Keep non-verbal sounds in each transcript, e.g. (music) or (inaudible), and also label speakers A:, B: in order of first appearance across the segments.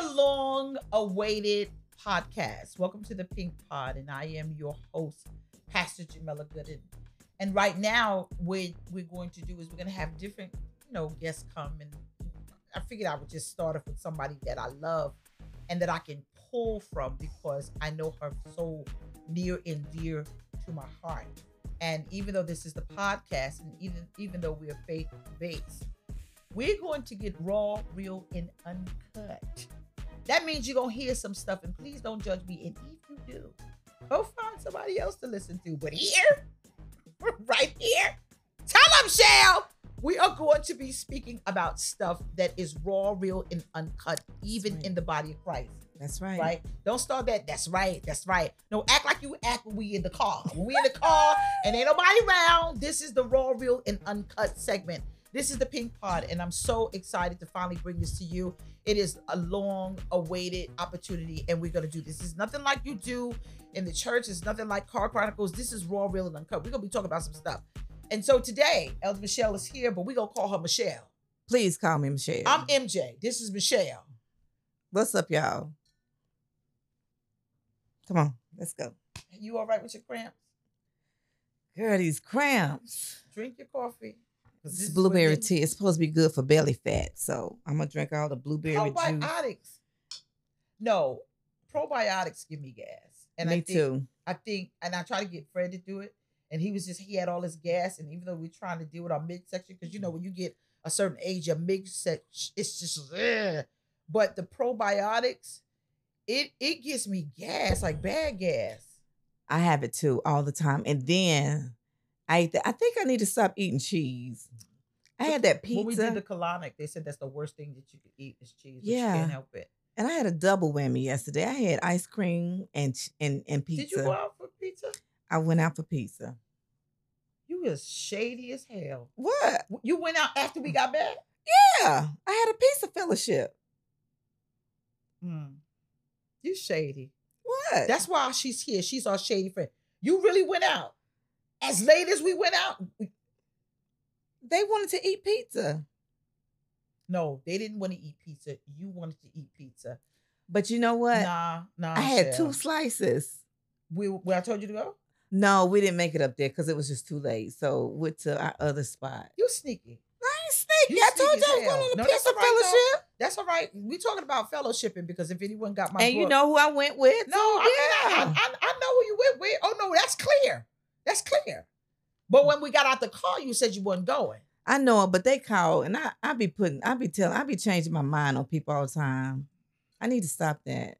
A: your long awaited podcast. Welcome to the Pink Pod, and I am your host, Pastor Jamila Gooden. And right now, what we're going to do is we're going to have different, you know, guests come. And I figured I would just start off with somebody that I love and that I can pull from because I know her so near and dear to my heart. And even though this is the podcast, and even even though we are faith based, we're going to get raw, real, and uncut. That means you're gonna hear some stuff, and please don't judge me. And if you do, go find somebody else to listen to. But here, (laughs) right here, tell them, Shell, we are going to be speaking about stuff that is raw, real, and uncut, even
B: right.
A: in the body of Christ.
B: That's right.
A: Right? Don't start that. That's right. That's right. No, act like you act when we in the car. When we in the car and ain't nobody around, this is the raw, real, and uncut segment. This is the Pink Pod, and I'm so excited to finally bring this to you. It is a long awaited opportunity, and we're gonna do this. It's nothing like you do in the church, it's nothing like Car Chronicles. This is raw, real, and uncut. We're gonna be talking about some stuff. And so today, Elder Michelle is here, but we're gonna call her Michelle.
B: Please call me Michelle.
A: I'm MJ. This is Michelle.
B: What's up, y'all? Come on, let's go.
A: You all right with your cramps?
B: Girl, these cramps.
A: Drink your coffee. 'Cause
B: This
A: this is
B: blueberry tea. It's supposed to be good for belly fat. So I'm gonna drink all the blueberry juice.
A: Probiotics. No, probiotics give me gas. And
B: me
A: I think,
B: too.
A: I think, and I try to get Fred to do it, and he was just he had all this gas, and even though we're trying to deal with our midsection, because you know when you get a certain age, your midsection it's just, ugh. but the probiotics, it it gives me gas like bad gas.
B: I have it too all the time. And then I ate I think I need to stop eating cheese. I had that pizza.
A: When we did the colonic, they said that's the worst thing that you could eat is cheese. But you
B: Yeah.
A: can't help it.
B: and I had a double whammy yesterday. I had ice cream and and and pizza.
A: Did you go out for pizza?
B: I went out for pizza.
A: You was shady as hell.
B: What?
A: You went out after we got back.
B: Yeah, I had a pizza fellowship.
A: Hmm. You shady.
B: What?
A: That's why she's here. She's our shady friend. You really went out. As late as we went out.
B: they wanted to eat pizza.
A: no, they didn't want to eat pizza. You wanted to eat pizza.
B: But you know what?
A: Nah, nah.
B: I had
A: Shell.
B: two slices.
A: We where I told you to go?
B: No, we didn't make it up there because it was just too late. So went to our other spot.
A: You sneaky.
B: I ain't sneaky.
A: You
B: I told you I
A: as
B: was going on a
A: No,
B: pizza
A: right, though.
B: fellowship.
A: That's all right. We talking about fellowshipping because if anyone got my
B: and you know who I went with?
A: No,
B: too?
A: I,
B: yeah.
A: mean, I, I, I know who you went with. Oh no, that's clear. That's clear. But when we got out the car, you said you wasn't going.
B: I know it, but they call and I I be putting I be telling I be changing my mind on people all the time. I need to stop that.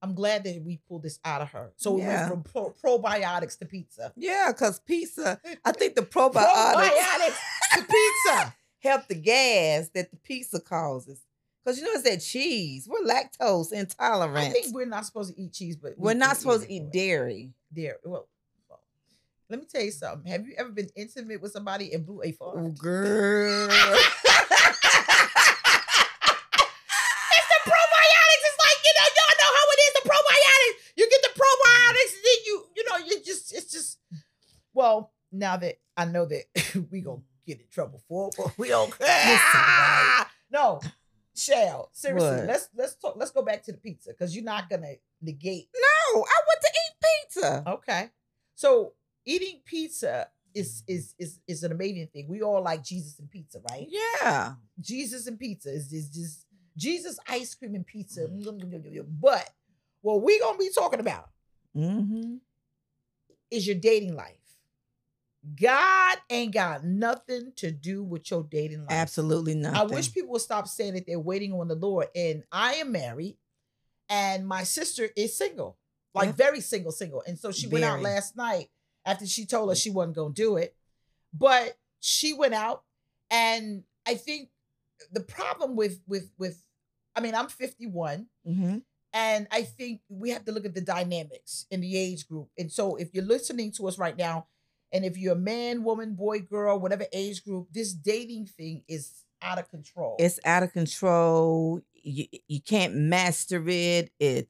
A: I'm glad that we pulled this out of her. So we went from pro- probiotics to pizza.
B: Yeah, because pizza, I think the (laughs) probiotics
A: Probiotics to (laughs) pizza.
B: help the gas that the pizza causes. Because you know it's that cheese. We're lactose intolerant.
A: I think we're not supposed to eat cheese, but we
B: We're not supposed to eat dairy.
A: Dairy. Well, let me tell you something. Have you ever been intimate with somebody and blew a fart?
B: Oh, (laughs) girl.
A: It's the probiotics. It's like, you know, y'all know how it is. The probiotics. You get the probiotics, and then you, you know, you just, it's just. Well, now that I know that (laughs) we gonna get in trouble for, it, but we don't care.
B: right.
A: No, Shell. Seriously,
B: What?
A: let's let's talk. Let's go back to the pizza because you're not gonna negate.
B: no, I want to eat pizza.
A: Okay, so eating pizza is is is is an amazing thing. We all like Jesus and pizza, right?
B: Yeah.
A: Jesus and pizza is is just Jesus ice cream and pizza. But what we gonna be talking about
B: Mm-hmm.
A: is your dating life. God ain't got nothing to do with your dating life.
B: Absolutely nothing.
A: I wish people would stop saying that they're waiting on the Lord. And I am married, and my sister is single, like
B: Yeah.
A: very single, single. And so she went out last night after she told us she wasn't gonna do it, but she went out, and I think the problem with with with, I mean, I'm 51.
B: Mm-hmm.
A: And I think we have to look at the dynamics in the age group. And so if you're listening to us right now, and if you're a man, woman, boy, girl, whatever age group, this dating thing is out of control.
B: It's out of control. You, you can't master it. It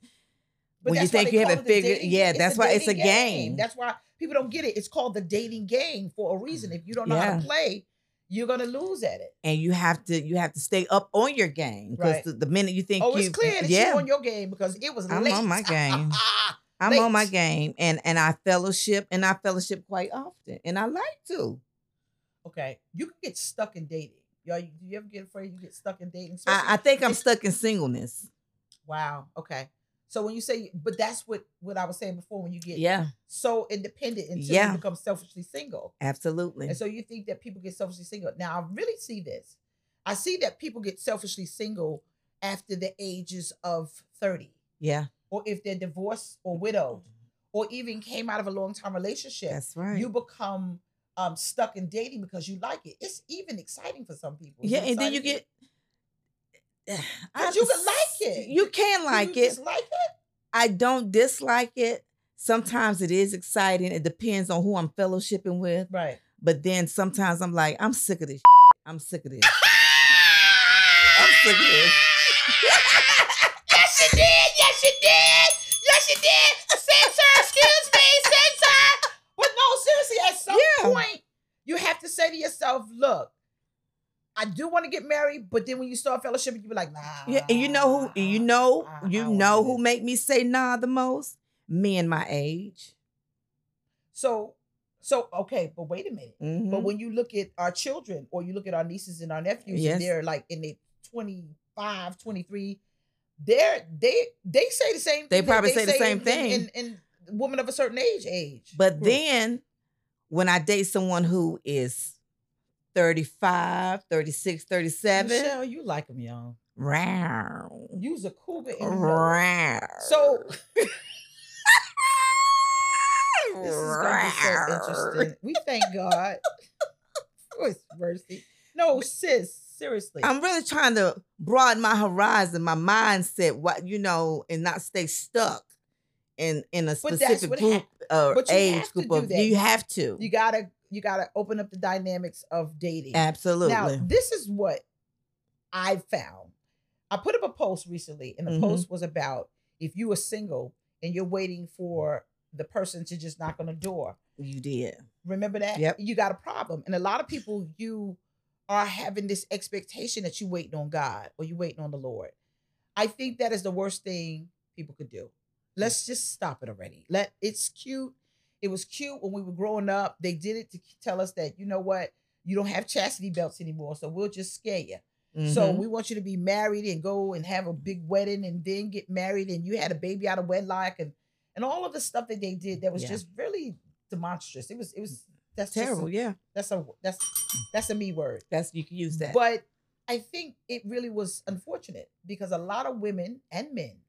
A: But
B: when you think you haven't
A: it
B: figured- yeah,
A: game.
B: that's why it's a
A: dating
B: game.
A: That's why people don't get it. It's called the dating game for a reason. If you don't know how to play, you're gonna lose at it.
B: and you have to you have to stay up on your game because
A: Right.
B: the, the minute you think
A: Oh,
B: you
A: it's clear that
B: yeah
A: you're on your game because it was
B: I'm
A: late. (laughs)
B: on my game. I'm
A: late.
B: on my game and and I fellowship and I fellowship quite often and I like to
A: okay, you can get stuck in dating. You, do you ever get afraid you get stuck in dating?
B: I, I think I'm stuck in singleness
A: Wow. Okay. So when you say, but that's what what I was saying before. When you get
B: yeah
A: so independent until
B: Yeah.
A: you become selfishly single,
B: absolutely
A: and so you think that people get selfishly single. Now I really see this. I see that people get selfishly single after the ages of thirty,
B: yeah
A: or if they're divorced or widowed, or even came out of a long time relationship.
B: that's right
A: You become um stuck in dating because you like it. It's even exciting for some people. Is
B: yeah and then you get (sighs)
A: But you can like it.
B: you can like
A: You
B: it
A: like it.
B: I don't dislike it sometimes it is exciting it depends on who I'm fellowshipping with
A: Right.
B: but then sometimes I'm like I'm sick of this (laughs) I'm sick of this I'm sick of this (laughs)
A: yes, you did. Yes, you did. Yes, you did. Censor, excuse me, (laughs) censor. But no, seriously, at some
B: Yeah.
A: point, you have to say to yourself, look, I do want to get married, but then when you start fellowship, you be like, nah.
B: Yeah, and you know who you know
A: I- I
B: you know who
A: do
B: make me say nah the most? Me and my age.
A: So, so okay, but wait a minute. But
B: Mhm.
A: when you look at our children or you look at our nieces and our nephews,
B: Yes.
A: and they're like in their 25, 23, they're they they say the same
B: They
A: thing that
B: probably say the same
A: in-
B: thing.
A: in, in, in women of a certain age age.
B: But
A: group.
B: then when I date someone who is 35, 36, 37,
A: Michelle, you like them young.
B: row,
A: You's a cougar. And you know it.
B: row.
A: so (laughs) this is gonna be so interesting. We thank God (laughs) for His mercy. No, sis, seriously.
B: I'm really trying to broaden my horizon, my mindset, what you know, and not stay stuck in in a specific
A: what
B: group or age group of
A: that.
B: you have to.
A: you gotta you gotta open up the dynamics of dating.
B: Absolutely.
A: Now, this is what I found. I put up a post recently, and the
B: Mhm.
A: post was about if you are single and you're waiting for the person to just knock on the door.
B: you did.
A: Remember that?
B: Yep.
A: You got a problem. And a lot of people, you are having this expectation that you waiting on God or you're waiting on the Lord. I think that is the worst thing people could do. Let's just stop it already. Let it's cute. It was cute when we were growing up. They did it to tell us that, you know what, you don't have chastity belts anymore. So we'll just scare you. So
B: Mhm.
A: we want you to be married and go and have a big wedding and then get married and you had a baby out of wedlock and and all of the stuff that they did that was
B: Yeah.
A: just really demonstrous. It was it was that's just a-
B: terrible. yeah,
A: that's a that's that's a me word.
B: that's you can use that.
A: But I think it really was unfortunate because a lot of women and men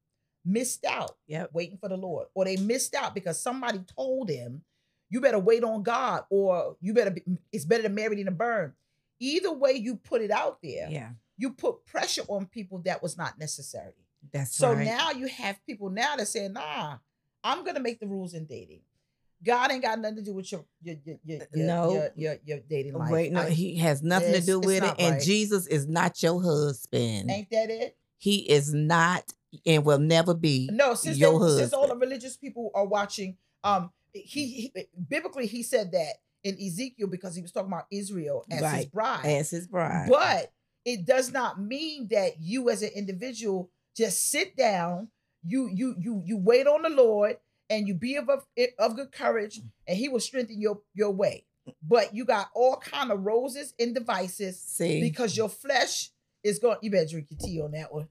A: missed out
B: Yep.
A: waiting for the Lord, or they missed out because somebody told them, "You better wait on God," or "You better be, it's better to marry than to burn." Either way, you put it out there,
B: yeah,
A: you put pressure on people that was not necessary.
B: that's
A: So
B: right.
A: now you have people now that say, "Nah, I'm gonna make the rules in dating." God ain't got nothing to do with your your your your, your,
B: No.
A: your, your, your dating life.
B: Wait, no,
A: I-
B: he has nothing to do with it.
A: not
B: And. Jesus is not your husband.
A: ain't that it?
B: He is not and will never be.
A: No, since,
B: your
A: they, since all the religious people are watching, um, he, he biblically he said that in Ezekiel because he was talking about Israel as his bride.
B: as his bride.
A: But it does not mean that you as an individual just sit down, you you you you wait on the Lord and you be of of, of good courage and he will strengthen your your way. But you got all kind of roses and devices
B: See,
A: because your flesh is going you better drink your tea on that one.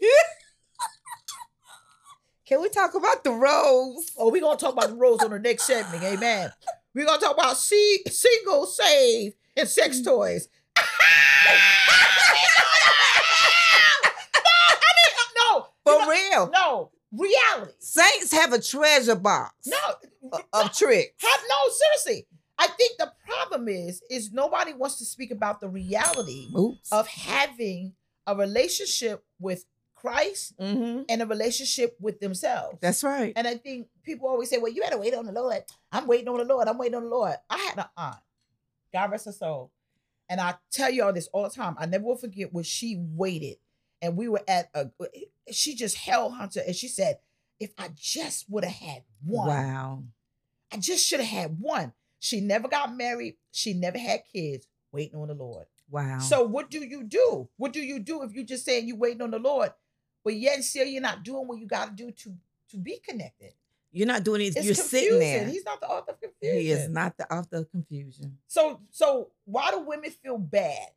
A: (laughs)
B: can we talk about the rose?
A: Oh, we're gonna talk about the rose on the next segment, amen. We're gonna talk about see, single, save, and sex mm. toys. (laughs) (laughs) no,
B: For
A: you know-
B: real,
A: no, reality.
B: saints have a treasure box
A: No,
B: of tricks.
A: have no, seriously. I think the problem is, is nobody wants to speak about the reality
B: Oops.
A: of having a relationship with Christ
B: hmm
A: and a relationship with themselves.
B: That's right.
A: And I think people always say, well, you had to wait on the Lord. I'm waiting on the Lord. I'm waiting on the Lord. I had an aunt, God rest her soul. And I tell y'all this all the time. I never will forget when she waited and we were at a, she just held Hunter and she said, if I just would have had one,
B: Wow.
A: I just should have had one. She never got married. She never had kids. waiting on the Lord.
B: Wow.
A: So what do you do? What do you do if you're just saying you're waiting on the Lord, but yet still you're not doing what you got to do to to be connected?
B: you're not doing it.
A: It's
B: You're sitting there.
A: He's not the author of confusion.
B: He is not the author of confusion.
A: So so why do women feel bad?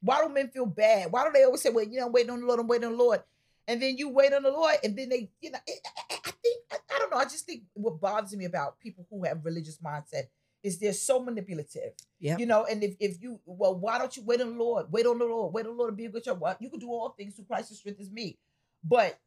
A: Why do men feel bad? Why do they always say, "Well, you know, I'm waiting on the Lord, I'm waiting on the Lord," and then you wait on the Lord, and then they, you know, I, I, I think I, I don't know. I just think what bothers me about people who have religious mindset is they're so manipulative.
B: Yeah.
A: You know, and if, if you well, why don't you wait on the Lord? Wait on the Lord. Wait on the Lord to be a good child. Well, you can do all things through Christ who strengthens me. But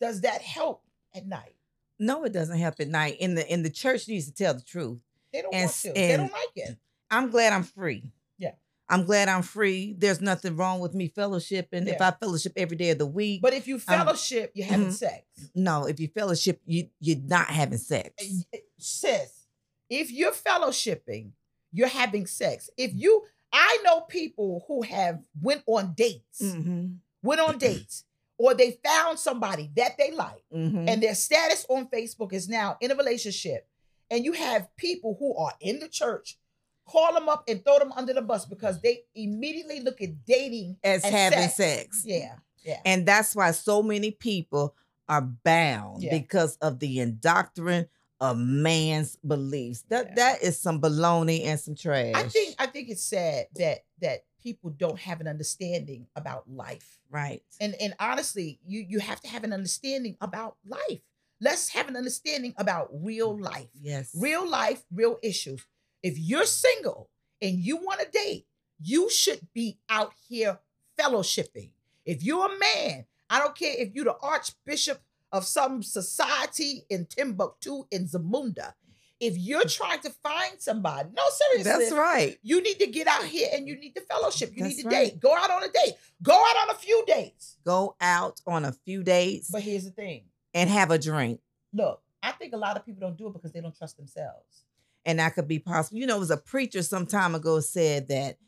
A: does that help at night?
B: No, it doesn't help at night. In the in the church needs to tell the truth.
A: They don't
B: And
A: want to. They don't like it.
B: I'm glad I'm free.
A: Yeah.
B: I'm glad I'm free. There's nothing wrong with me fellowshipping. If I fellowship every day of the week.
A: But if you fellowship, you're having
B: mhm.
A: sex.
B: no, if you fellowship, you you're not having sex.
A: Eh, sis, if you're fellowshipping, you're having sex. If you, I know people who have went on dates,
B: Mm-hmm.
A: Went on dates, or they found somebody that they like,
B: Mm-hmm.
A: and their status on Facebook is now in a relationship, and you have people who are in the church call them up and throw them under the bus because they immediately look at dating
B: As having
A: sex.
B: sex.
A: Yeah, yeah.
B: And that's why so many people are bound
A: Yeah.
B: because of the indoctrine of man's beliefs. That
A: Yeah.
B: that is some baloney and some trash.
A: I think I think it's sad that that people don't have an understanding about life.
B: right.
A: and and honestly you you have to have an understanding about life let's have an understanding about real mm, life
B: Yes.
A: real life real issues if you're single and you want to date you should be out here fellowshipping if you're a man i don't care if you're the archbishop of some society in timbuktu in zamunda if you're trying to find somebody no seriously
B: That's right.
A: you need to get out here and you need to fellowship. You need
B: That's
A: to
B: right.
A: date. Go out on a date. Go out on a few dates.
B: Go out on a few dates
A: But here's the thing.
B: and have a drink.
A: Look, I think a lot of people don't do it because they don't trust themselves.
B: and that could be possible. You know, it was a preacher some time ago said that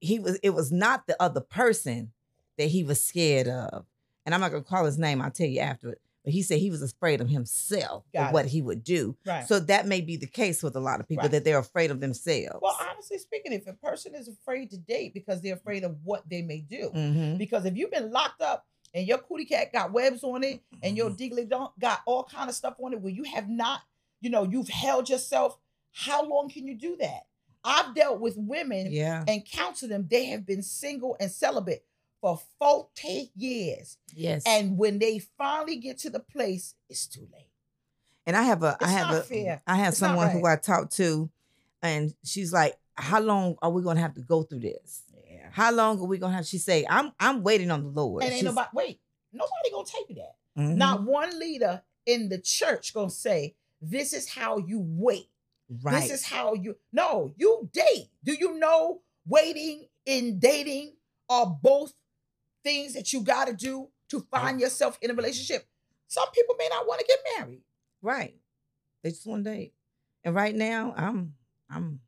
B: he was it was not the other person that he was scared of. And I'm not gonna call his name, I'll tell you after it. But he said he was afraid of himself
A: Got
B: of what he would do.
A: Right.
B: So that may be the case with a lot of people
A: Right.
B: that they're afraid of themselves.
A: well, honestly speaking, if a person is afraid to date because they're afraid of what they may do,
B: Mhm.
A: because if you've been locked up and your cootie cat got webs on it and your
B: Mm-hmm.
A: diggly don't got all kind of stuff on it where you have not, you know, you've held yourself, how long can you do that? I've dealt with women
B: yeah.
A: and counsel them. They have been single and celibate for 40 years.
B: Yes.
A: And when they finally get to the place, it's too late.
B: And I have a, I have a,
A: fair.
B: I have
A: It's
B: someone who I talked to, and she's like, "How long are we gonna have to go through this?
A: Yeah.
B: How long are we gonna have?" She say, "I'm, I'm waiting on the Lord."
A: And ain't
B: She's-
A: nobody, wait, nobody gonna tell you that.
B: Mhm.
A: Not one leader in the church gonna say, this is how you wait.
B: right.
A: This is how you, no, you date. Do you know waiting and dating are both things that you gotta do to find yourself in a relationship? Some people may not want to get married.
B: Right. They just one date. And right now, I'm I'm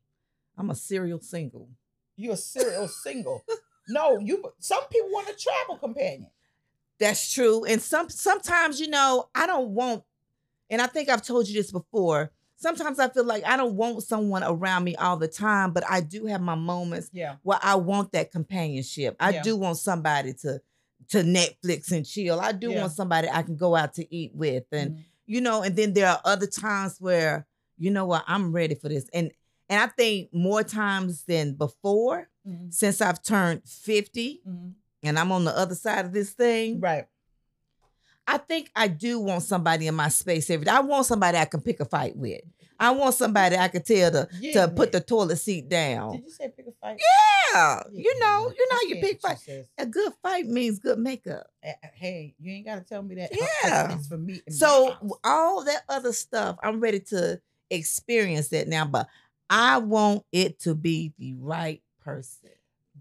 B: I'm a serial single.
A: You're a serial (laughs) single. No, you. Some people want a travel companion.
B: That's true. And some sometimes, you know, I don't want, and I think I've told you this before. Sometimes I feel like I don't want someone around me all the time, but I do have my moments
A: Yeah.
B: where I want that companionship. I
A: Yeah.
B: do want somebody to to Netflix and chill. I do
A: Yeah.
B: want somebody I can go out to eat with. And
A: Mhm.
B: you know, and then there are other times where, you know what, I'm ready for this. And and I think more times than before,
A: Mhm.
B: since I've turned 50
A: Mhm.
B: and I'm on the other side of this thing,
A: Right.
B: I think I do want somebody in my space every day. I want somebody I can pick a fight with. I want somebody I can tell to,
A: Yeah,
B: to put the toilet seat down.
A: Did you say pick a fight?
B: Yeah.
A: Yeah,
B: You know,
A: man.
B: you know
A: I
B: you pick fight. A good fight means good makeup.
A: Hey, you ain't gotta tell me that.
B: Yeah.
A: It's for me.
B: So all that other stuff, I'm ready to experience that now, but I want it to be the right person.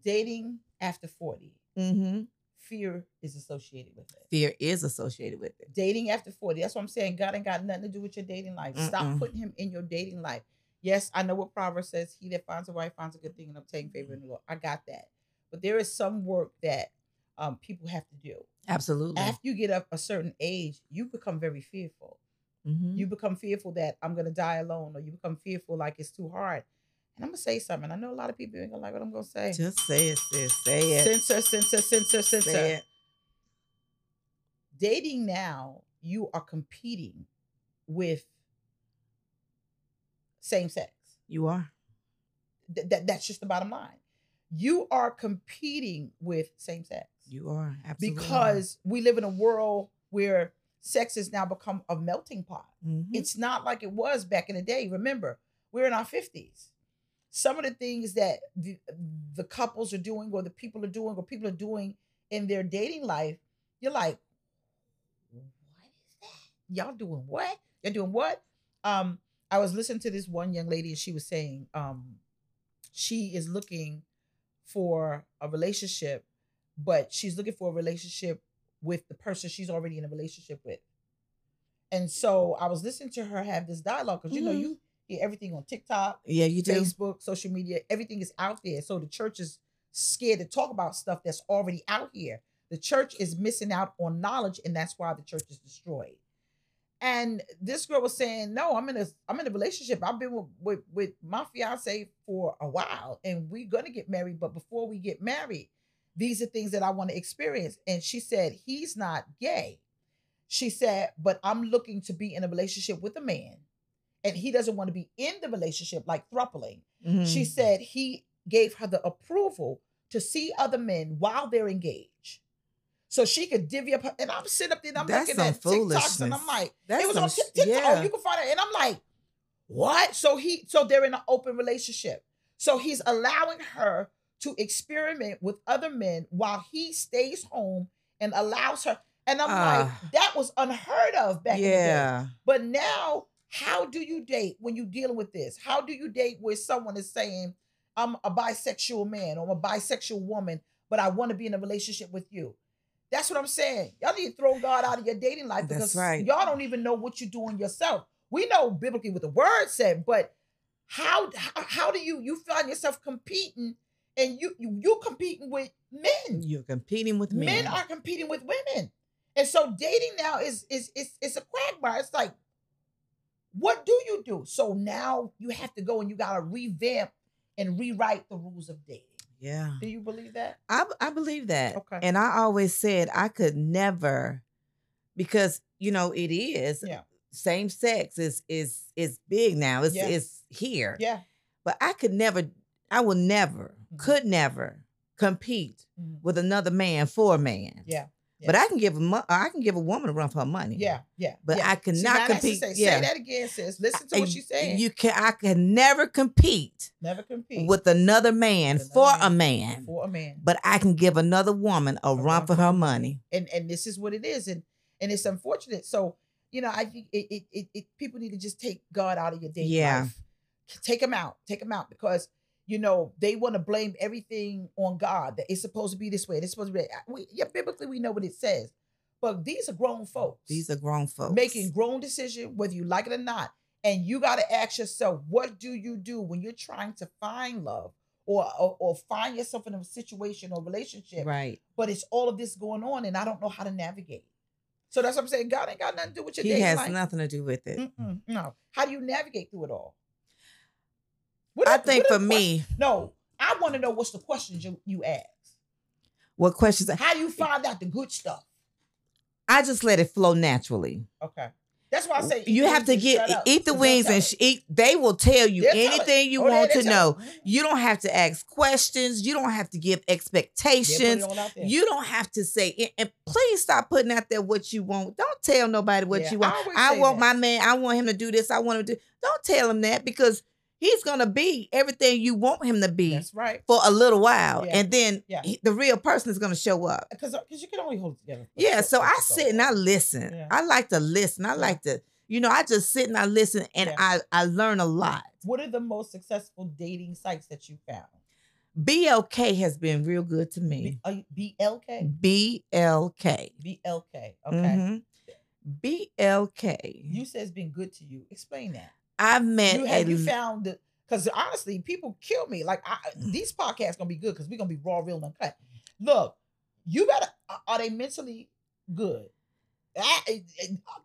A: dating after 40,
B: Mm-hmm.
A: Fear is associated with it.
B: Fear is associated with it.
A: Dating after 40, that's what I'm saying. God ain't got nothing to do with your dating life. Stop
B: Mm-mm.
A: putting him in your dating life. Yes, I know what Proverbs says. He that finds a wife finds a good thing and obtain favor in the Lord. I got that. But there is some work that um, people have to do.
B: Absolutely.
A: After you get up a certain age, you become very fearful.
B: Mhm.
A: You become fearful that I'm going to die alone, or you become fearful like it's too hard. And I'm gonna say something. I know a lot of people ain't gonna like what I'm gonna say.
B: Just say it, sis. Say it.
A: Censor, censor, censor, censor.
B: Say it.
A: Dating now, you are competing with same sex.
B: You are.
A: Th- that, that's just the bottom line. You are competing with same sex
B: You are. Absolutely.
A: because we live in a world where sex has now become a melting pot.
B: Mhm.
A: It's not like it was back in the day. Remember, we're in our 50s. Some of the things that the, the couples are doing, or the people are doing, or people are doing in their dating life, you're like, what is that? Y'all doing what? You're doing what? Um, I was listening to this one young lady, and she was saying, um, she is looking for a relationship, but she's looking for a relationship with the person she's already in a relationship with. And so I was listening to her have this dialogue because you know
B: Mhm.
A: you everything on TikTok,
B: yeah, you do.
A: Facebook, social media, everything is out there. So the church is scared to talk about stuff that's already out here. The church is missing out on knowledge, and that's why the church is destroyed. And this girl was saying, "No, I'm in a I'm in a relationship. I've been with with, with my fiance for a while, and we're gonna get married. But before we get married, these are things that I want to experience." And she said, "He's not gay." She said, "But I'm looking to be in a relationship with a man, and he doesn't want to be in the relationship like throupling." She
B: Mhm.
A: said he gave her the approval to see other men while they're engaged. So she could divvy up her, and I'm sitting up there and I'm
B: That's
A: looking at TikToks and I'm like,
B: That's
A: it was on TikTok.
B: yeah.
A: You can find it. And I'm like, what? So he so they're in an open relationship. So he's allowing her to experiment with other men while he stays home and allows her. And I'm
B: Ah.
A: like, that was unheard of back in the day.
B: yeah.
A: But now, how do you date when you're dealing with this? How do you date where someone is saying, I'm a bisexual man or I'm a bisexual woman, but I want to be in a relationship with you? That's what I'm saying. Y'all need to throw God out of your dating life because
B: right.
A: y'all don't even know what you're doing yourself. We know biblically what the word said, but how how, how do you you find yourself competing and you you you competing with men?
B: You're competing with men.
A: men are competing with women and so dating now is is is it's a quagmire it's like what do you do so now you have to go and you got to revamp and rewrite the rules of dating
B: yeah.
A: do you believe that
B: I I believe that.
A: Okay.
B: And I always said I could never because you know it is
A: Yeah.
B: same sex is is is big now. It's
A: Yeah.
B: it's here.
A: yeah
B: But I could never I will never
A: Mhm.
B: could never compete
A: Mhm.
B: with another man for a man.
A: yeah
B: But I can give a I can give a woman a run for her money.
A: yeah yeah
B: But
A: yeah.
B: I cannot
A: now that's to
B: compete.
A: say,
B: yeah.
A: say that again sis listen to what
B: And
A: she's saying
B: You can I can never compete
A: never compete
B: with another man
A: With
B: for
A: another
B: a man.
A: for a man
B: But I can give another woman a run for her money.
A: and and this is what it is and and it's unfortunate so you know i think it it, it, it people need to just take god out of your dating
B: Yeah.
A: life take him out take him out because you know they want to blame everything on god that it's supposed to be this way it's supposed to be we, yeah biblically we know what it says but these are grown folks
B: These are grown folks.
A: making grown decision whether you like it or not and you got to ask yourself what do you do when you're trying to find love or, or or find yourself in a situation or relationship
B: right.
A: but it's all of this going on and I don't know how to navigate. So that's what I'm saying. God ain't got nothing to do with your
B: He has
A: life.
B: nothing to do with it.
A: Mm-mm, no. How do you navigate through it all? What
B: I
A: are-
B: think for me,
A: quest- no, I want to know what's the questions you, you ask.
B: what questions?
A: How do you find out the good stuff?
B: I just let it flow naturally.
A: Okay. That's why I say
B: You have to get eat the wings and sh- eat. They will tell you
A: They'll tell
B: anything you
A: Oh,
B: want to
A: tell
B: know.
A: it.
B: You don't have to ask questions. You don't have to give expectations.
A: it all out there.
B: You don't have to say. And, and please stop putting out there what you want. Don't tell nobody what
A: Yeah,
B: you want.
A: I
B: I want
A: that.
B: my man. I want him to do this. I want him to do. Don't tell him that because he's gonna be everything you want him to be
A: That's right.
B: for a little while,
A: Yeah.
B: and then
A: Yeah.
B: he- the real person is gonna show up.
A: Because because you can only hold together.
B: Yeah,
A: so-
B: so I
A: so
B: sit and I listen.
A: Yeah.
B: I like to listen. I like to, you know, I just sit and I listen and. I I learn a lot.
A: What are the most successful dating sites that you found?
B: BLK has been real good to me.
A: B- BLK?
B: BLK.
A: BLK. Okay.
B: Mhm. BLK.
A: You said it's been good to you. Explain that.
B: I met
A: You have you found because honestly, people kill me. Like I, mm. these podcasts gonna be good because we're gonna be raw, real, and uncut. Look, you gotta. Are they mentally good?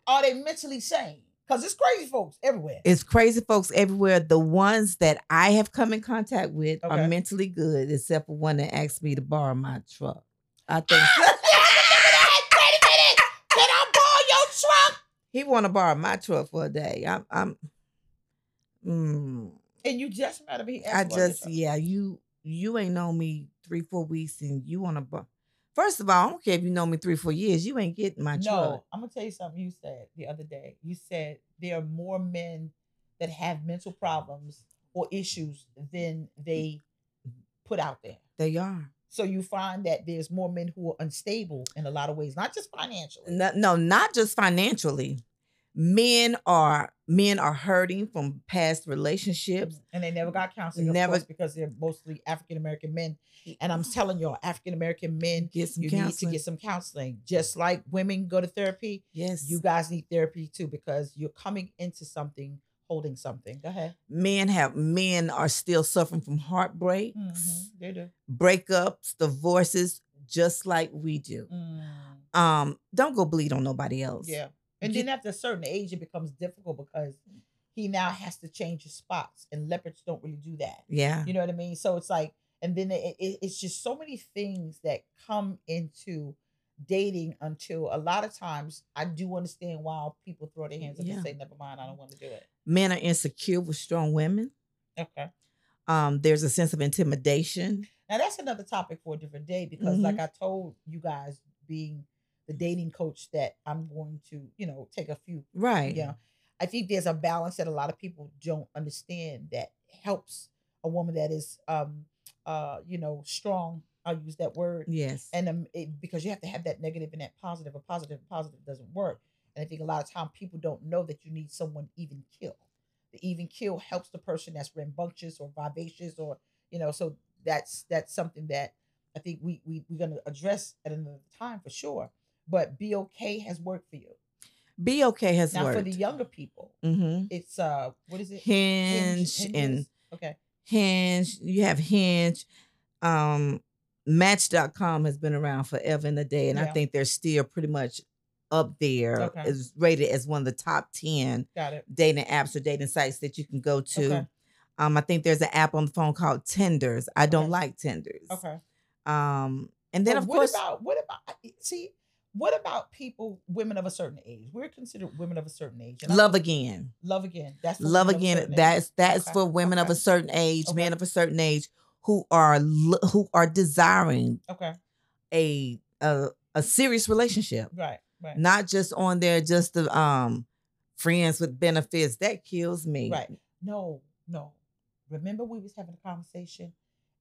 A: Are they mentally sane? Because it's crazy folks everywhere.
B: It's crazy folks everywhere. The ones that I have come in contact with
A: Okay.
B: are mentally good, except for one that asked me to borrow my truck. I (laughs) think
A: Wait a minute. Can I borrow your truck?
B: he want to borrow my truck for a day. I'm, I'm, mm,
A: And you just met him. He
B: I
A: you about your
B: just, yeah, you, you ain't known me three, four weeks, and you want to. First of all, I don't care if you know me three, four years. You ain't getting my
A: No,
B: truck.
A: I'm gonna tell you something you said the other day. You said there are more men that have mental problems or issues than they put out there.
B: They are.
A: So you find that there's more men who are unstable in a lot of ways, not just financially.
B: No, no, not just financially. Men are men are hurting from past relationships.
A: And they never got counseling,
B: Never-
A: because they're mostly African American men. And I'm telling y'all, African American men,
B: Get some
A: you need to get some counseling. Just like women go to therapy,
B: yes,
A: you guys need therapy too, because you're coming into something, holding something. Go ahead.
B: men have men are still suffering from heartbreaks,
A: Mhm, They do.
B: breakups, divorces, just like we do.
A: Mm,
B: Um, don't go bleed on nobody else.
A: yeah. And then after a certain age, it becomes difficult because he now has to change his spots, and leopards don't really do that.
B: Yeah.
A: You know what I mean? So it's like, and then it, it, it's just so many things that come into dating until a lot of times I do understand why people throw their hands up
B: Yeah.
A: and say, never mind, I don't want to do it.
B: Men are insecure with strong women.
A: Okay.
B: Um, there's a sense of intimidation.
A: Now that's another topic for a different day because, like I told you guys, being the dating coach, that I'm going to, you know, take a few
B: Right.
A: Yeah. I think there's a balance that a lot of people don't understand that helps a woman that is um uh you know strong. I'll use that word.
B: Yes.
A: And um, it, because you have to have that negative and that positive. A positive and positive doesn't work. And I think a lot of time people don't know that you need someone even kill. The even kill helps the person that's rambunctious or vivacious or you know. So that's that's something that I think we we we're gonna address at another time for sure. But BLK has worked for you.
B: BLK has
A: Now
B: worked.
A: for the younger people,
B: mm-hmm.
A: it's uh what is it
B: Hinge,
A: Hinges?
B: and
A: okay
B: Hinge. You have Hinge. Um, Match.com has been around forever and a day, and I think they're still pretty much up there.
A: Okay.
B: It's rated as one of the top ten dating apps or dating sites that you can go to.
A: Okay.
B: Um, I think there's an app on the phone called Tinders. I don't
A: Okay.
B: like Tinders.
A: okay
B: Um, and then
A: But
B: of
A: what
B: course,
A: about what about see what about people women of a certain age we're considered women of a certain age
B: love again.
A: love again that's for
B: Love
A: women of a
B: again. That's that's
A: Okay,
B: for women of a certain age,
A: Okay.
B: men of a certain age who are who are desiring
A: okay
B: a a, a serious relationship,
A: right right
B: not just on there just the um friends with benefits. That kills me.
A: right no no remember we was having a conversation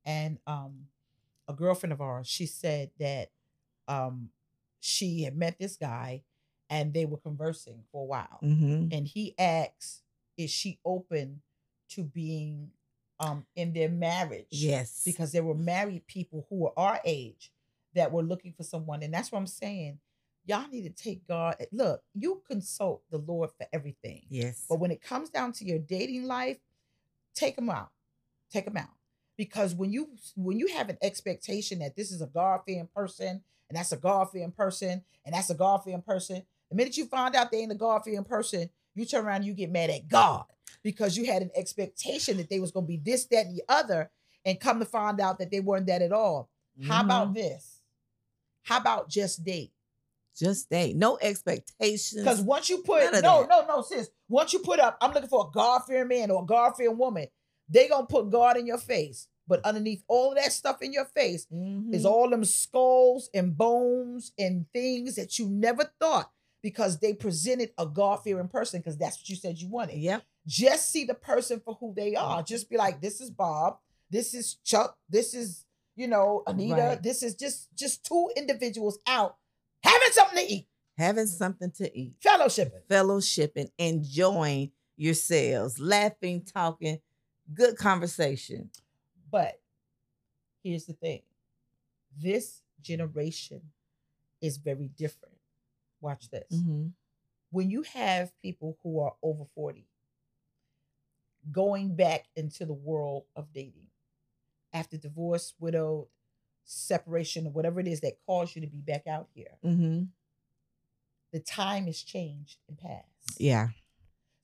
A: and um a girlfriend of ours she said that um she had met this guy and they were conversing for a while
B: hmm
A: and he asks, "Is she open to being um in their marriage?"
B: Yes.
A: because there were married people who were our age that were looking for someone, and that's what I'm saying. Y'all need to take God. Look, you consult the Lord for everything,
B: yes.
A: but when it comes down to your dating life, take them out. Take them out. Because when you when you have an expectation that this is a God fearing person, and that's a God fearing person, and that's a God fearing person, the minute you find out they ain't a God fearing person, you turn around and you get mad at God because you had an expectation that they was gonna be this, that, and the other, and come to find out that they weren't that at all. How about
B: Mhm.
A: this? How about just date?
B: just date? No expectations.
A: Because once you put no,
B: that.
A: no, no, sis. Once you put up, I'm looking for a God fearing man or a God fearing woman. They gonna put God in your face, but underneath all of that stuff in your face
B: Mhm.
A: is all them skulls and bones and things that you never thought because they presented a God fearing person because that's what you said you wanted.
B: Yeah.
A: Just see the person for who they are. Just be like, this is Bob, this is Chuck, this is you know Anita.
B: Right.
A: This is just just two individuals out having something to eat,
B: Having something to eat.
A: fellowshipping.
B: fellowshipping, enjoying yourselves, laughing, talking, good conversation.
A: But here's the thing this generation is very different. Watch this.
B: Mm-hmm.
A: When you have people who are over 40 going back into the world of dating after divorce, widowed, separation, or whatever it is that caused you to be back out here,
B: Mm-hmm.
A: the time has changed and passed.
B: Yeah.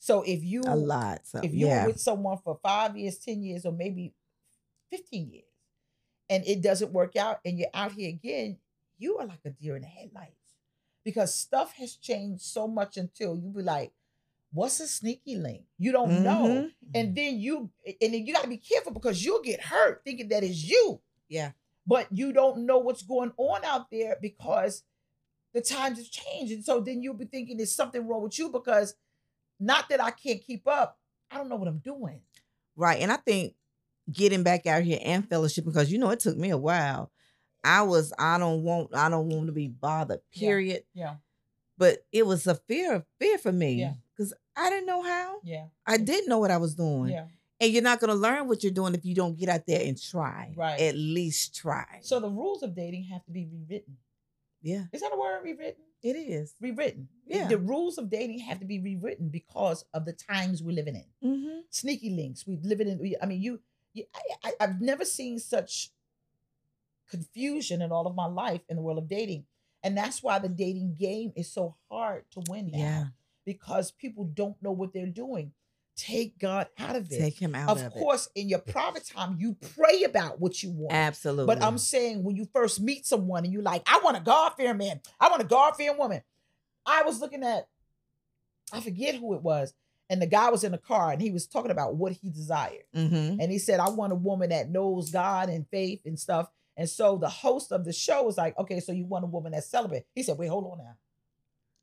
A: So if you
B: a lot. So
A: if you
B: yeah.
A: were with someone for five years, 10 years, or maybe 15 years, and it doesn't work out, and you're out here again, you are like a deer in the headlights because stuff has changed so much until you be like, what's a sneaky link? You don't know.
B: Mhm.
A: And then you and then you got to be careful because you'll get hurt thinking that is you,
B: yeah.
A: but you don't know what's going on out there because the times have changed. And so then you'll be thinking there's something wrong with you because not that I can't keep up, I don't know what I'm doing.
B: Right. And I think getting back out here and fellowship because you know it took me a while. I was I don't want I don't want to be bothered. Period.
A: Yeah.
B: But it was a fear of fear for me
A: Yeah.
B: because I didn't know how.
A: Yeah.
B: I didn't know what I was doing.
A: Yeah.
B: And you're not going to learn what you're doing if you don't get out there and try.
A: Right.
B: At least try.
A: So the rules of dating have to be rewritten.
B: yeah,
A: Is that a word rewritten?
B: it is.
A: Rewritten.
B: Yeah.
A: The rules of dating have to be rewritten because of the times we're living in.
B: Mm-hmm.
A: Sneaky links. We living in. I mean, you. I, I, I've never seen such confusion in all of my life in the world of dating, and that's why the dating game is so hard to win now.
B: Yeah.
A: Because people don't know what they're doing. Take God out of it.
B: Take him out
A: of
B: of,
A: course, in your private time, you pray about what you want.
B: Absolutely.
A: But I'm saying when you first meet someone and you're like, I want a God fearing man, I want a God fearing woman. I was looking at, I forget who it was, and the guy was in the car and he was talking about what he desired.
B: mm-hmm.
A: And he said, I want a woman that knows God and faith and stuff. And so the host of the show was like, okay, so you want a woman that's celibate. He said, wait, hold on now.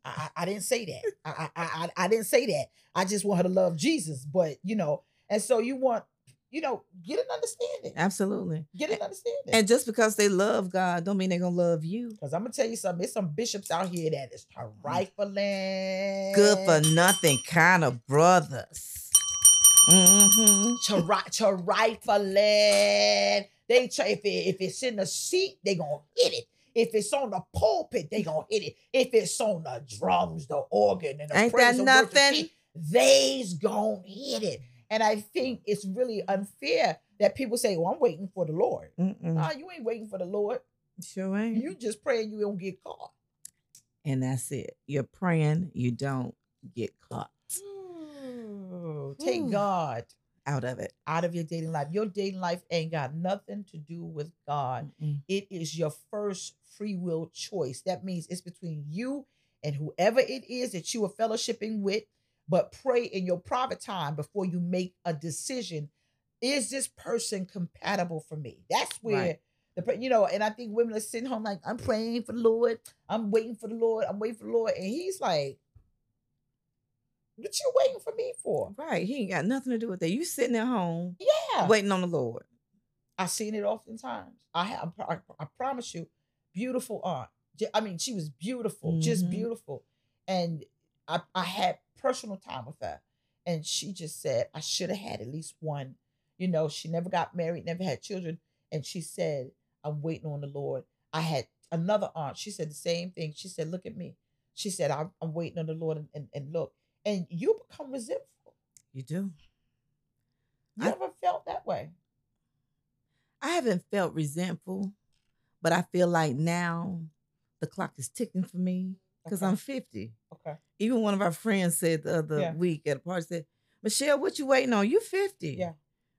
A: I, I, I didn't say that. I, I, I, I didn't say that. I just want her to love Jesus. But, you know, and so you want, you know, get an understanding.
B: Absolutely.
A: Get an understanding.
B: And just because they love God, don't mean they're gonna love you.
A: Because I'm gonna tell you something, there's some bishops out here that is trifling.
B: Good for nothing kind of brothers. Mm-hmm.
A: Tri- trifling. They try if it, if it's in the seat, they gonna hit it. If it's on the pulpit, they gonna hit it. If it's on the drums, the organ, and the
B: Ain't
A: praise
B: that
A: and worship
B: nothing?
A: they's gonna hit it. And I think it's really unfair that people say, "Well, I'm waiting for the Lord."
B: Mm-mm.
A: You ain't waiting for the Lord.
B: Sure ain't.
A: You just praying you don't get caught.
B: and that's it. You're praying, you don't get caught
A: Ooh, Take
B: Ooh.
A: God
B: out of it.
A: out of your dating life. Your dating life ain't got nothing to do with God.
B: Mm-mm.
A: It is your first free will choice. That means it's between you and whoever it is that you are fellowshipping with. But pray in your private time before you make a decision. Is this person compatible for me? That's where
B: Right.
A: the you know. And I think women are sitting home like, I'm praying for the Lord. I'm waiting for the Lord. I'm waiting for the Lord. And he's like, what you waiting for me for?
B: Right. He ain't got nothing to do with that. You sitting at home
A: Yeah.
B: waiting on the Lord.
A: I've seen it oftentimes. I have. I, I promise you, beautiful aunt. I mean, she was beautiful, just
B: Mhm.
A: beautiful, and I, I had personal time with her, and she just said I should have had at least one. You know, she never got married, never had children, and she said I'm waiting on the Lord. I had another aunt. She said the same thing. She said, "Look at me." She said, "I'm, I'm waiting on the Lord," and, and, and look, and you become resentful.
B: You do.
A: You
B: I-
A: ever felt that way?
B: I haven't felt resentful, but I feel like now the clock is ticking for me because
A: Okay.
B: I'm 50.
A: Okay.
B: Even one of our friends said the other
A: Yeah.
B: week at a party, said, Michelle, what you waiting on? You 50.
A: Yeah.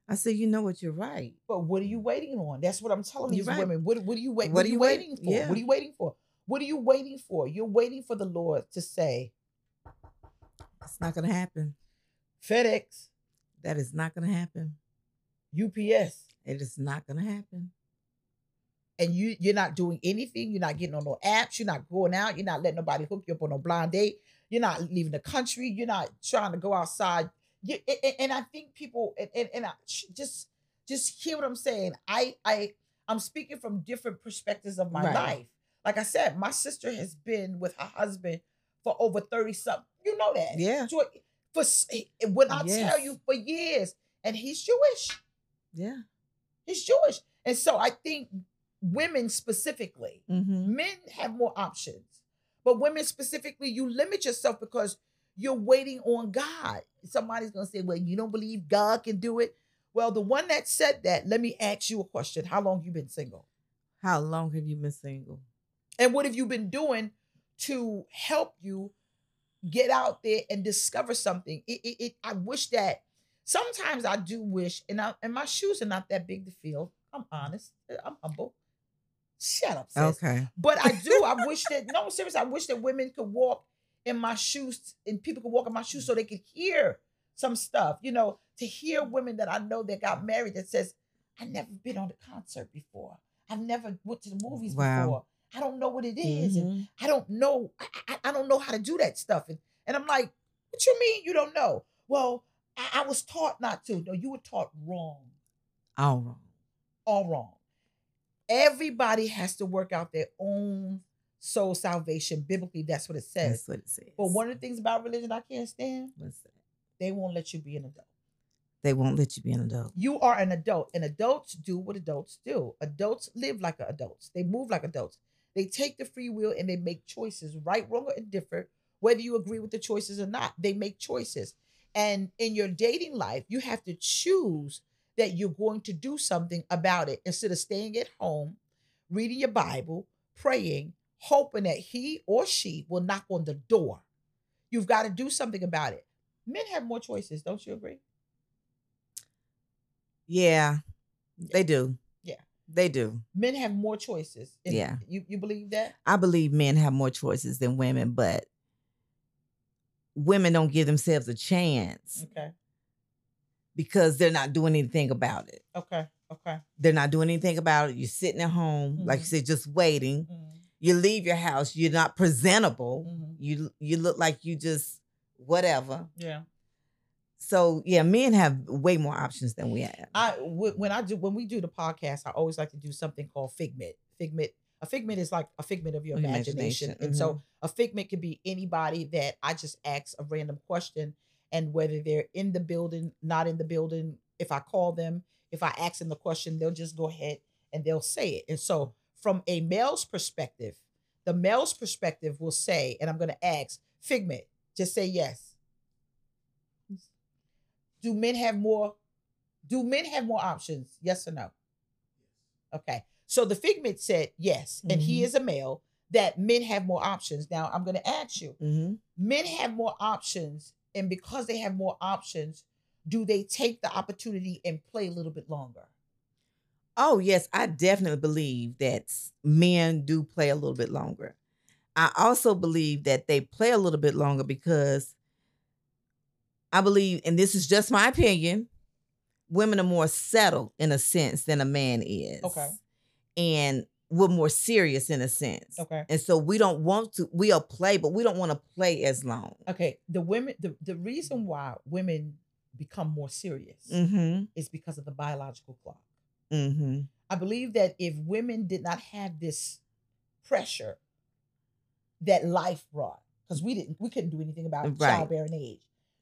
B: I said, you know what, you're right.
A: But what are you waiting on? That's what I'm telling
B: You're
A: these
B: right.
A: women. What, what are you waiting?
B: What
A: What,
B: are
A: you
B: you wait-
A: waiting for?
B: yeah.
A: What are you waiting for? What are you waiting for? You're waiting for the Lord to say,
B: It's not gonna happen.
A: FedEx,
B: That is not gonna happen.
A: UPS,
B: It is not gonna happen.
A: And you you're not doing anything. You're not getting on no apps. You're not going out. You're not letting nobody hook you up on a blind date. You're not leaving the country. You're not trying to go outside. You, and- and, I think people and, and, and I just just hear what I'm saying. I I I'm speaking from different perspectives of my
B: Right.
A: life. Like I said, my sister has been with her husband for over 30 something. You know that.
B: Yeah.
A: For s- when I tell you for years, and he's Jewish.
B: Yeah.
A: He's Jewish. And so I think women specifically,
B: Mm-hmm.
A: men have more options. But women specifically, you limit yourself because you're waiting on God. Somebody's gonna say, Well, you don't believe God can do it. Well, the one that said that, let me ask you a question. How long you been single?
B: How long have you been single?
A: And what have you been doing to help you get out there and discover something. It, it, it I wish that sometimes I do wish, and I, and my shoes are not that big to fill. I'm honest. I'm humble. Shut up, sis.
B: Okay.
A: But I do. I (laughs) wish that no, seriously, I wish that women could walk in my shoes and people could walk in my shoes so they could hear some stuff. You know, to hear women that I know that got married that says, "I've never been on a concert before. I've never went to the movies
B: Wow.
A: before. I don't know what it is, and
B: Mhm.
A: I don't know. I, I, I don't know how to do that stuff." And, and I'm like, "What you mean you don't know?" Well, I, I was taught not to. No, you were taught wrong
B: All wrong.
A: all wrong. Everybody has to work out their own soul salvation. Biblically, that's what it says.
B: That's what it says.
A: But one of the things about religion I can't stand,
B: What's that?
A: they won't let you be an adult.
B: They won't let you be an adult.
A: You are an adult, and adults do what adults do. Adults live like adults. They move like adults. They take the free will and they make choices, right, wrong, or indifferent, whether you agree with the choices or not. They make choices. And in your dating life, you have to choose that you're going to do something about it instead of staying at home, reading your Bible, praying, hoping that he or she will knock on the door. You've got to do something about it. Men have more choices, don't you agree?
B: Yeah, they do.
A: Yeah.
B: They do.
A: men have more choices.
B: Yeah.
A: You you believe that?
B: I believe men have more choices than women, but women don't give themselves a chance
A: Okay.
B: Because they're not doing anything about it.
A: Okay. Okay.
B: They're not doing anything about it. You're sitting at home, like you
A: Mhm.
B: said, just waiting.
A: Mhm.
B: You leave your house, you're not presentable.
A: Mhm.
B: You you look like you just whatever.
A: Yeah.
B: So yeah, men have way more options than we have.
A: I when I do when we do the podcast, I always like to do something called figment. Figment. A figment is like a figment of your imagination,
B: Imagination,
A: and so a figment could be anybody that I just ask a random question, and whether they're in the building, not in the building. If I call them, if I ask them the question, they'll just go ahead and they'll say it. And so, from a male's perspective, the male's perspective will say, and I'm going to ask Figment, just say yes. Do men have more? Do men have more options? Yes or no? Okay. So the Figment said yes, and he
B: Mhm.
A: is a male. That men have more options. Now I'm going to ask you:
B: hmm
A: Men have more options, and because they have more options, do they take the opportunity and play a little bit longer?
B: Oh, yes, I definitely believe that men do play a little bit longer. I also believe that they play a little bit longer because I believe, and this is just my opinion, women are more settled in a sense than a man is.
A: Okay.
B: And we're more serious in a sense.
A: Okay.
B: And so we don't want to, we'll play, but we don't want to play as long.
A: Okay. The women. The the reason why women become more serious
B: Mm-hmm.
A: is because of the biological clock.
B: Mm-hmm.
A: I believe that if women did not have this pressure that life brought, because we didn't, we couldn't do anything about
B: Right.
A: childbearing age.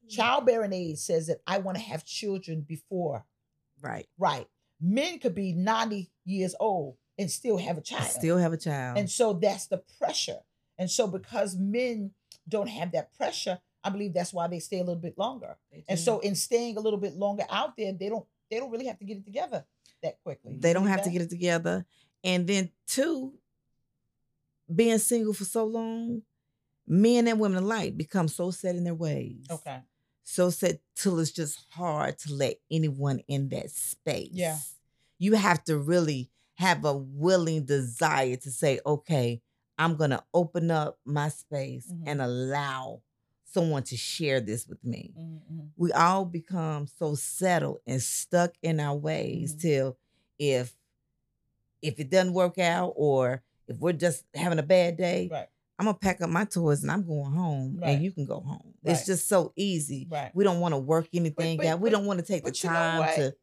A: Childbearing age says that I want to have children before.
B: Right.
A: Right. Men could be 90 years old and still have a child.
B: Still have a child.
A: And so that's the pressure. And so because men don't have that pressure, I believe that's why they stay a little bit longer. And so in staying a little bit longer out there, they don't they don't really have to get it together that quickly.
B: They don't have to get it together. And then two, being single for so long, men and women alike become so set in their ways.
A: Okay.
B: So set till it's just hard to let anyone in that space.
A: Yeah.
B: You have to really have a willing desire to say, okay, I'm gonna open up my space
A: Mhm.
B: and allow someone to share this with me
A: Mhm.
B: we all become so settled and stuck in our ways
A: Mhm.
B: till if if it doesn't work out or if we're just having a bad day
A: Right.
B: i'm gonna pack up my toys and i'm going home
A: Right.
B: and you can go home it's just so easy
A: Right.
B: we don't want to work anything
A: but-
B: out we
A: but-
B: don't want to take the
A: But
B: time to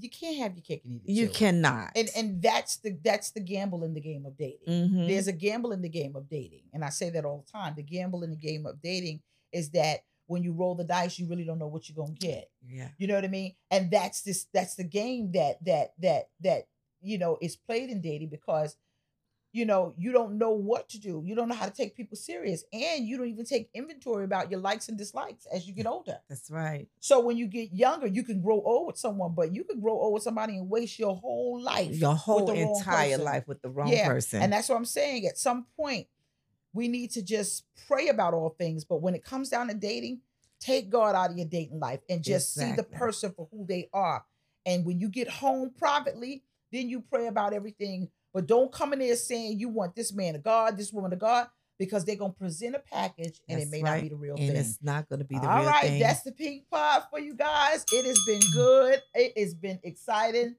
A: You can't have your cake and eat it.
B: you
A: too.
B: cannot
A: And and that's the that's the gamble in the game of dating.
B: Mhm.
A: There's a gamble in the game of dating. And I say that all the time. The gamble in the game of dating is that when you roll the dice, you really don't know what you're gonna get.
B: yeah
A: You know what I mean? And that's this that's the game that that that that you know is played in dating because you know you don't know what to do. You don't know how to take people serious, and you don't even take inventory about your likes and dislikes as you get older.
B: that's right
A: So when you get younger, you can grow old with someone, but you can grow old with somebody and waste your whole life.
B: your whole entire life with the wrong
A: Yeah,
B: person
A: And that's what I'm saying. At some point, we need to just pray about all things. But when it comes down to dating, take God out of your dating life and just see the person for who they are. And when you get home privately, then you pray about everything. But don't come in there saying you want this man of God, this woman of God, because they're gonna present a package and it
B: That's
A: may not be the real
B: and
A: thing.
B: it's not going to be the
A: All
B: real
A: right,
B: thing.
A: that's the pink pod for you guys. It has been good. It has been exciting.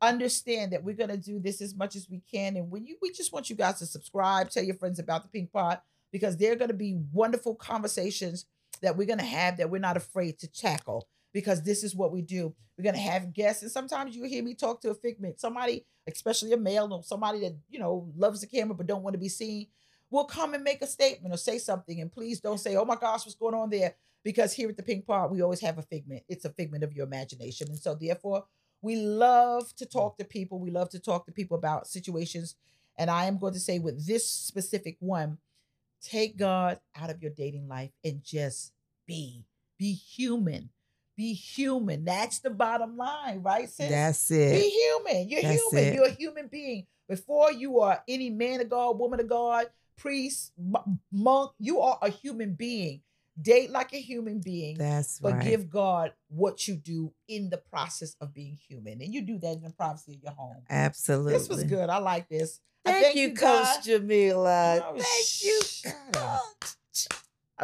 A: Understand that we're gonna do this as much as we can, and when you, we just want you guys to subscribe, tell your friends about the pink pod because they're gonna be wonderful conversations that we're gonna have that we're not afraid to tackle because this is what we do. We're gonna have guests, and sometimes you hear me talk to a figment, somebody, especially a male or somebody that you know loves the camera but don't want to be seen will come and make a statement or say something. And please don't say, oh my gosh, what's going on there? Because here at the Pink Pod, we always have a figment. It's a figment of your imagination. And so, therefore, we love to talk to people. We love to talk to people about situations. And I am going to say with this specific one, take God out of your dating life and just be. Be human. Be human. That's the bottom line, right, sis?
B: That's it.
A: Be human. You're
B: That's
A: human.
B: it.
A: You're a human being. Before you are any man of God, woman of God, priest, m- monk, you are a human being. Date like a human being,
B: That's
A: but
B: right.
A: give God what you do in the process of being human. And you do that in the privacy of your home.
B: Absolutely.
A: This was good. I like this. I
B: Thank, you,
A: guys.
B: Coach Jamila.
A: Oh,
B: Thank you. Coach.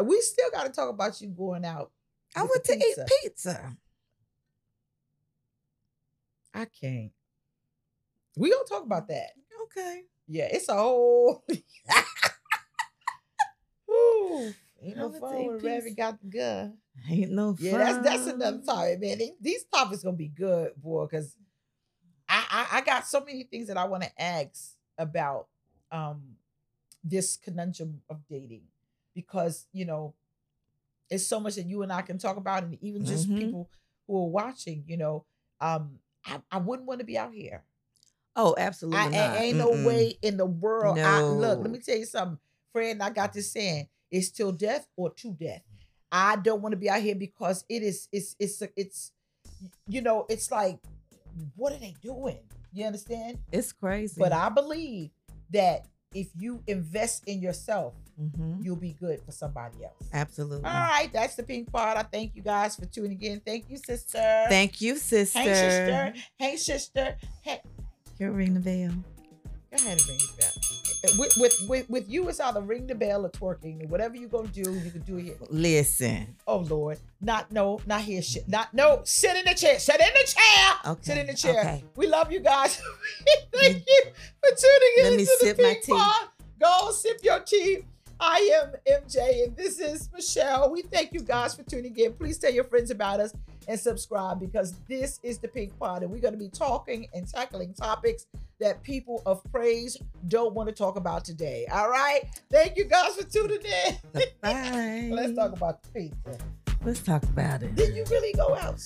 A: We still got to talk about you going out.
B: I went to
A: pizza.
B: eat pizza.
A: I can't. We gonna talk about that.
B: Okay.
A: Yeah, it's a whole. (laughs) Ooh, ain't no fun when Rabbit got the gun.
B: Ain't no fun.
A: Yeah, that's that's another topic, man. These topics gonna be good, boy, because I, I I got so many things that I want to ask about um this conundrum of dating because you know it's so much that you and I can talk about, and even just
B: Mhm.
A: people who are watching. You know, um, I, I wouldn't want to be out here.
B: Oh, absolutely
A: I,
B: not.
A: I- ain't no
B: Mm-mm.
A: way in the world. I, look, let me tell you something, friend. I got this saying: it's till death or to death. I don't want to be out here because it is. It's. It's. It's. You know. It's like, what are they doing? You understand?
B: It's crazy.
A: But I believe that if you invest in yourself,
B: Mhm.
A: you'll be good for somebody else.
B: Absolutely.
A: All right, that's the pink pod. I thank you guys for tuning in. Thank you, sister.
B: Thank you, sister.
A: Hey, sister. Hey, sister. Hey,
B: Can you ring the bell?
A: Go ahead and ring the bell. With, with with with you, it's either ring the bell or twerking. Whatever you're gonna do, you can do it here.
B: Listen.
A: Oh Lord, not no, not here. Shit, not no. Sit in the chair. Sit in the chair.
B: Okay,
A: Sit in the chair.
B: okay.
A: We love you guys. (laughs) Thank you for tuning in
B: Let me
A: to the
B: sip my
A: Pink
B: tea.
A: Go sip your tea. I am MJ and this is Michelle. We thank you guys for tuning in. Please tell your friends about us and subscribe because this is the Pink Pod and we're going to be talking and tackling topics that people of praise don't want to talk about today. All right. Thank you guys for tuning in.
B: Bye. (laughs)
A: Let's talk about the pizza.
B: Let's talk about it.
A: Did you really go out?